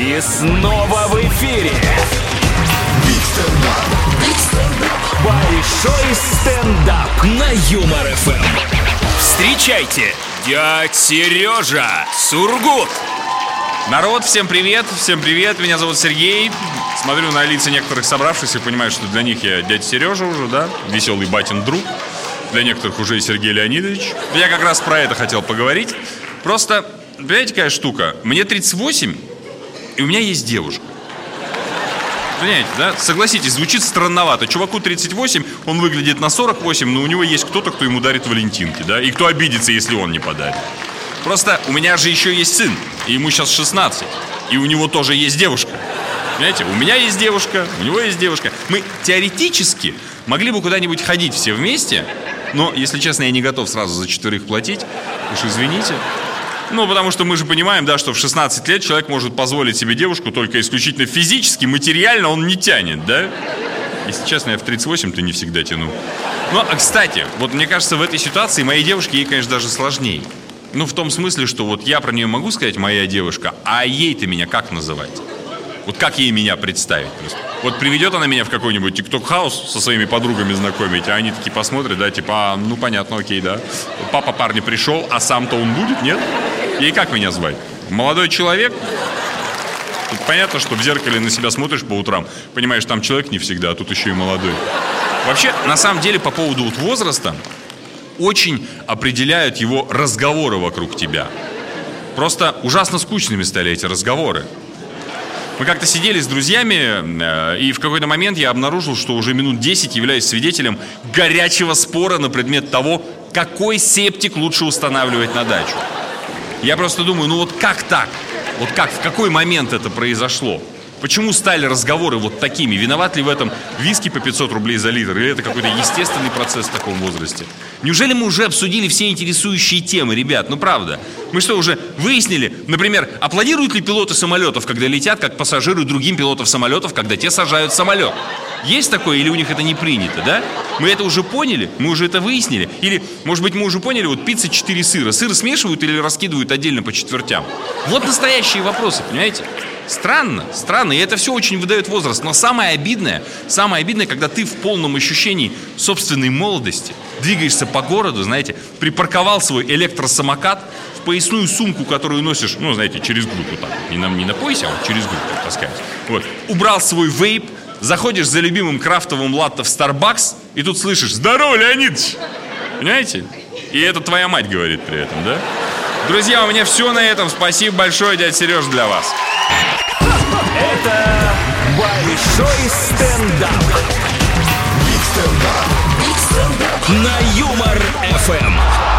И снова в эфире. Большой стендап на Юмор ФМ. Встречайте, дядь Сережа Сургут. Народ, всем привет, всем привет, меня зовут Сергей. Смотрю на лица некоторых собравшихся и понимаю, что для них я дядя Сережа уже, да, веселый батин друг. Для некоторых уже и Сергей Леонидович. Я как раз про это хотел поговорить. Просто, понимаете, какая штука, мне 38, и у меня есть девушка Понимаете, да? Согласитесь, звучит странновато. Чуваку 38, он выглядит на 48, но у него есть кто-то, кто ему дарит валентинки, да? И кто обидится, если он не подарит. Просто у меня же еще есть сын, и ему сейчас 16, и у него тоже есть девушка. Понимаете, у меня есть девушка, у него есть девушка. Мы теоретически могли бы куда-нибудь ходить все вместе, но, если честно, я не готов сразу за четверых платить. Уж извините. Ну, потому что мы же понимаем, да, что в 16 лет человек может позволить себе девушку только исключительно физически, материально он не тянет, да? Если честно, я в 38-то не всегда тяну. Ну, а кстати, вот мне кажется, в этой ситуации моей девушке, ей, конечно, даже сложнее. Ну, в том смысле, что вот я про нее могу сказать «моя девушка», а ей-то меня как называть? Вот как ей меня представить просто? Вот приведет она меня в какой-нибудь TikTok house со своими подругами знакомить, а они такие посмотрят, да, типа, а, ну, понятно, окей, да. Папа парня пришел, а сам-то он будет, нет? И как меня звать? Молодой человек? Тут понятно, что в зеркале на себя смотришь по утрам, понимаешь, там человек не всегда, а тут еще и молодой. Вообще, на самом деле, по поводу вот возраста, очень определяют его разговоры вокруг тебя. Просто ужасно скучными стали эти разговоры. Мы как-то сидели с друзьями, э, и в какой-то момент я обнаружил, что уже минут 10 являюсь свидетелем горячего спора на предмет того, какой септик лучше устанавливать на дачу. Я просто думаю, ну вот как так? Вот как, в какой момент это произошло? Почему стали разговоры вот такими? Виноват ли в этом виски по 500 рублей за литр? Или это какой-то естественный процесс в таком возрасте? Неужели мы уже обсудили все интересующие темы, ребят? Ну правда. Мы что, уже выяснили, например, аплодируют ли пилоты самолетов, когда летят, как пассажиры другим пилотов самолетов, когда те сажают самолет? Есть такое или у них это не принято, да? Мы это уже поняли? Мы уже это выяснили? Или, может быть, мы уже поняли, вот пицца 4 сыра. Сыр смешивают или раскидывают отдельно по четвертям? Вот настоящие вопросы, понимаете? Странно, странно, и это все очень выдает возраст. Но самое обидное, самое обидное, когда ты в полном ощущении собственной молодости двигаешься по городу, знаете, припарковал свой электросамокат в поясную сумку, которую носишь, ну, знаете, через грудь вот так Не на, не на поясе, а вот через грудь так таскаешь. Вот. Убрал свой вейп, заходишь за любимым крафтовым латто в Starbucks, и тут слышишь «Здорово, Леонид", Понимаете? И это твоя мать говорит при этом, да? Друзья, у меня все на этом. Спасибо большое, дядя Сереж, для вас. Это большой стендап. Биг стендап. Биг стендап. На юмор FM.